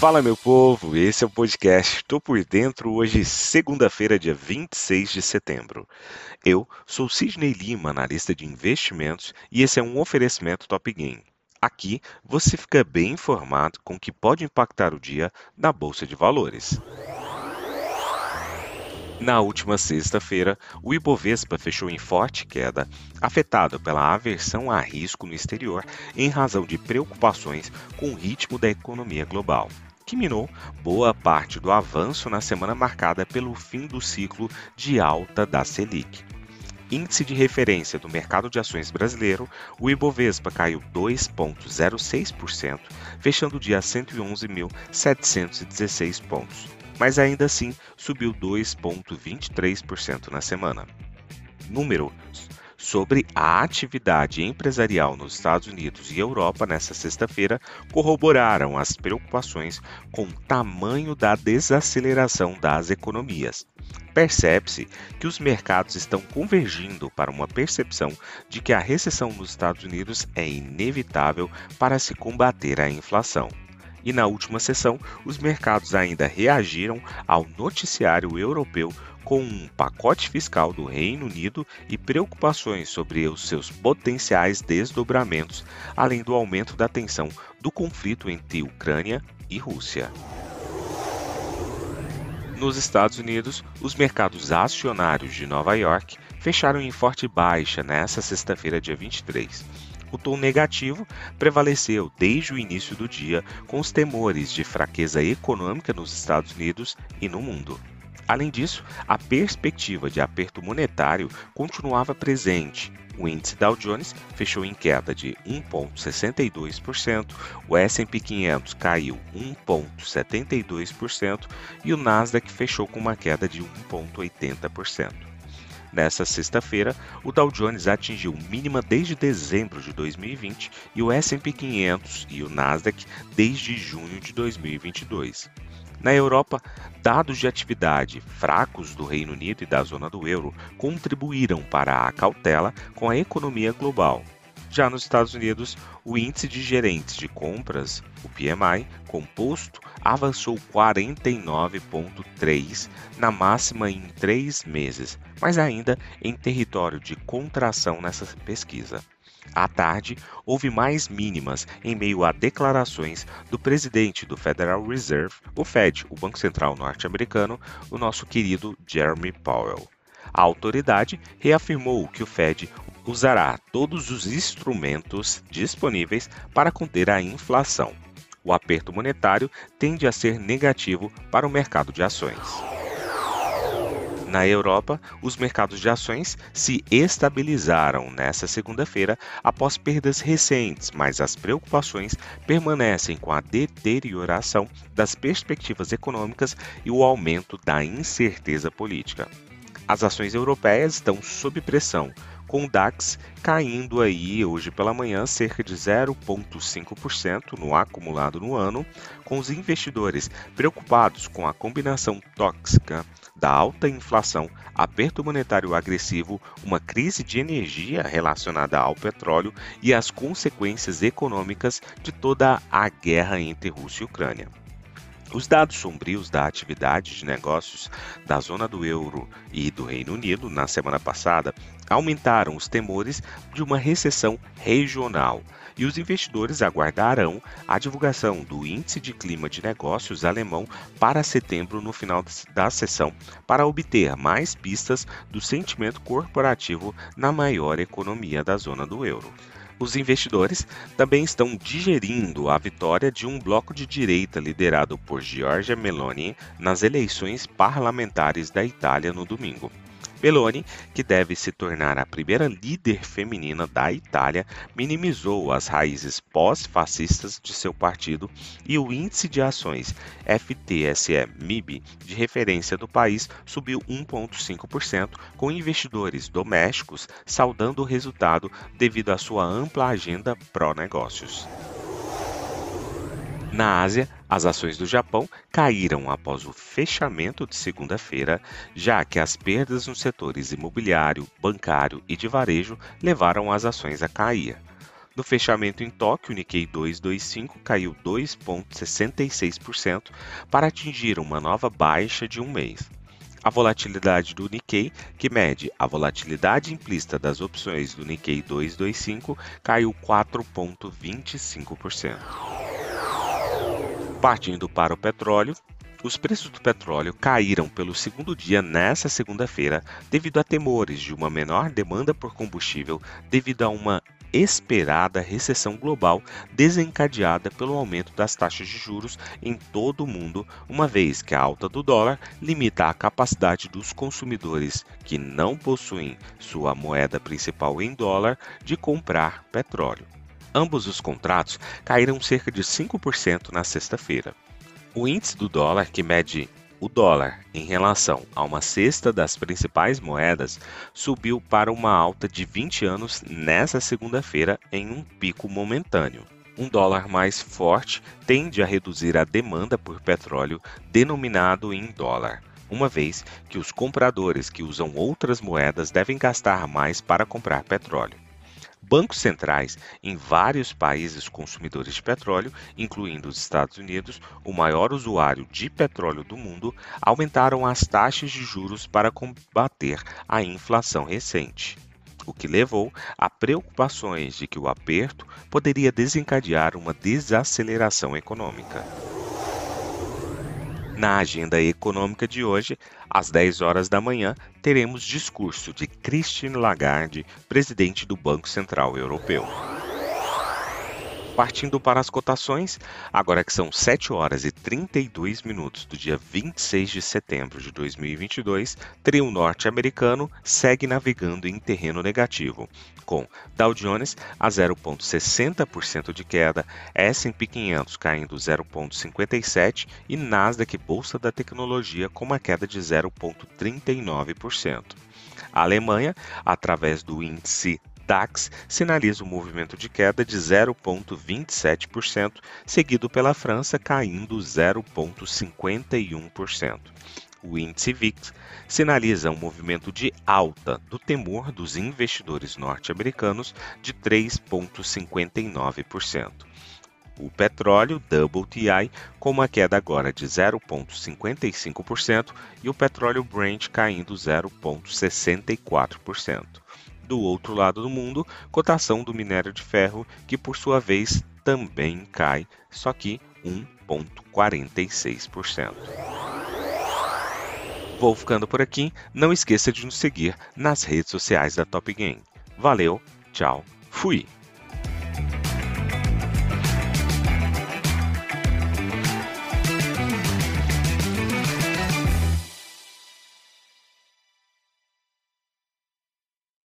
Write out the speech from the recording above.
Fala, meu povo, esse é o podcast Tô por Dentro, hoje, segunda-feira, dia 26 de setembro. Eu sou Sidney Lima, analista de investimentos, e esse é um oferecimento Top Game. Aqui você fica bem informado com o que pode impactar o dia na Bolsa de Valores. Na última sexta-feira, o Ibovespa fechou em forte queda, afetado pela aversão a risco no exterior em razão de preocupações com o ritmo da economia global que minou boa parte do avanço na semana marcada pelo fim do ciclo de alta da Selic. Índice de referência do mercado de ações brasileiro, o Ibovespa caiu 2,06%, fechando o dia a 111.716 pontos, mas ainda assim subiu 2,23% na semana. Números sobre a atividade empresarial nos Estados Unidos e Europa nesta sexta-feira corroboraram as preocupações com o tamanho da desaceleração das economias. Percebe-se que os mercados estão convergindo para uma percepção de que a recessão nos Estados Unidos é inevitável para se combater a inflação. E na última sessão, os mercados ainda reagiram ao noticiário europeu com um pacote fiscal do Reino Unido e preocupações sobre os seus potenciais desdobramentos, além do aumento da tensão do conflito entre Ucrânia e Rússia. Nos Estados Unidos, os mercados acionários de Nova York fecharam em forte baixa nesta sexta-feira, dia 23. O tom negativo prevaleceu desde o início do dia, com os temores de fraqueza econômica nos Estados Unidos e no mundo. Além disso, a perspectiva de aperto monetário continuava presente. O índice Dow Jones fechou em queda de 1,62%, o S&P 500 caiu 1,72% e o Nasdaq fechou com uma queda de 1,80%. Nessa sexta-feira, o Dow Jones atingiu mínima desde dezembro de 2020 e o S&P 500 e o Nasdaq desde junho de 2022. Na Europa, dados de atividade fracos do Reino Unido e da zona do euro contribuíram para a cautela com a economia global. Já nos Estados Unidos, o índice de gerentes de compras, o PMI, composto, avançou 49,3 na máxima em três meses, mas ainda em território de contração nessa pesquisa. À tarde, houve mais mínimas em meio a declarações do presidente do Federal Reserve, o Fed, o Banco Central norte-americano, o nosso querido Jeremy Powell. A autoridade reafirmou que o Fed usará todos os instrumentos disponíveis para conter a inflação. O aperto monetário tende a ser negativo para o mercado de ações. Na Europa, os mercados de ações se estabilizaram nesta segunda-feira após perdas recentes, mas as preocupações permanecem com a deterioração das perspectivas econômicas e o aumento da incerteza política. As ações europeias estão sob pressão, com o DAX caindo aí hoje pela manhã cerca de 0,5% no acumulado no ano, com os investidores preocupados com a combinação tóxica da alta inflação, aperto monetário agressivo, uma crise de energia relacionada ao petróleo e as consequências econômicas de toda a guerra entre Rússia e Ucrânia. Os dados sombrios da atividade de negócios da zona do euro e do Reino Unido na semana passada aumentaram os temores de uma recessão regional e os investidores aguardarão a divulgação do Índice de Clima de Negócios alemão para setembro no final da sessão para obter mais pistas do sentimento corporativo na maior economia da zona do euro. Os investidores também estão digerindo a vitória de um bloco de direita liderado por Giorgia Meloni nas eleições parlamentares da Itália no domingo. Meloni, que deve se tornar a primeira líder feminina da Itália, minimizou as raízes pós-fascistas de seu partido e o índice de ações FTSE-MIB de referência do país subiu 1,5%, com investidores domésticos saudando o resultado devido à sua ampla agenda pró-negócios. Na Ásia, as ações do Japão caíram após o fechamento de segunda-feira, já que as perdas nos setores imobiliário, bancário e de varejo levaram as ações a cair. No fechamento em Tóquio, o Nikkei 225 caiu 2,66% para atingir uma nova baixa de um mês. A volatilidade do Nikkei, que mede a volatilidade implícita das opções do Nikkei 225, caiu 4,25%. Partindo para o petróleo, os preços do petróleo caíram pelo segundo dia nesta segunda-feira devido a temores de uma menor demanda por combustível devido a uma esperada recessão global desencadeada pelo aumento das taxas de juros em todo o mundo, uma vez que a alta do dólar limita a capacidade dos consumidores que não possuem sua moeda principal em dólar de comprar petróleo. Ambos os contratos caíram cerca de 5% na sexta-feira. O índice do dólar, que mede o dólar em relação a uma cesta das principais moedas, subiu para uma alta de 20 anos nesta segunda-feira em um pico momentâneo. Um dólar mais forte tende a reduzir a demanda por petróleo denominado em dólar, uma vez que os compradores que usam outras moedas devem gastar mais para comprar petróleo. Bancos centrais em vários países consumidores de petróleo, incluindo os Estados Unidos, o maior usuário de petróleo do mundo, aumentaram as taxas de juros para combater a inflação recente o que levou a preocupações de que o aperto poderia desencadear uma desaceleração econômica. Na agenda econômica de hoje, às 10 horas da manhã, teremos discurso de Christine Lagarde, presidente do Banco Central Europeu. Partindo para as cotações, agora que são 7 horas e 32 minutos do dia 26 de setembro de 2022, trio norte-americano segue navegando em terreno negativo, com Dow Jones a 0,60% de queda, S&P 500 caindo 0,57% e Nasdaq Bolsa da Tecnologia com uma queda de 0,39%. A Alemanha, através do índice DAX sinaliza um movimento de queda de 0,27%, seguido pela França caindo 0,51%. O índice VIX sinaliza um movimento de alta do temor dos investidores norte-americanos de 3,59%. O petróleo WTI com uma queda agora de 0,55% e o petróleo Brent caindo 0,64% do outro lado do mundo, cotação do minério de ferro, que por sua vez também cai, só que 1,46%. Vou ficando por aqui, não esqueça de nos seguir nas redes sociais da Top Game. Valeu, tchau, fui!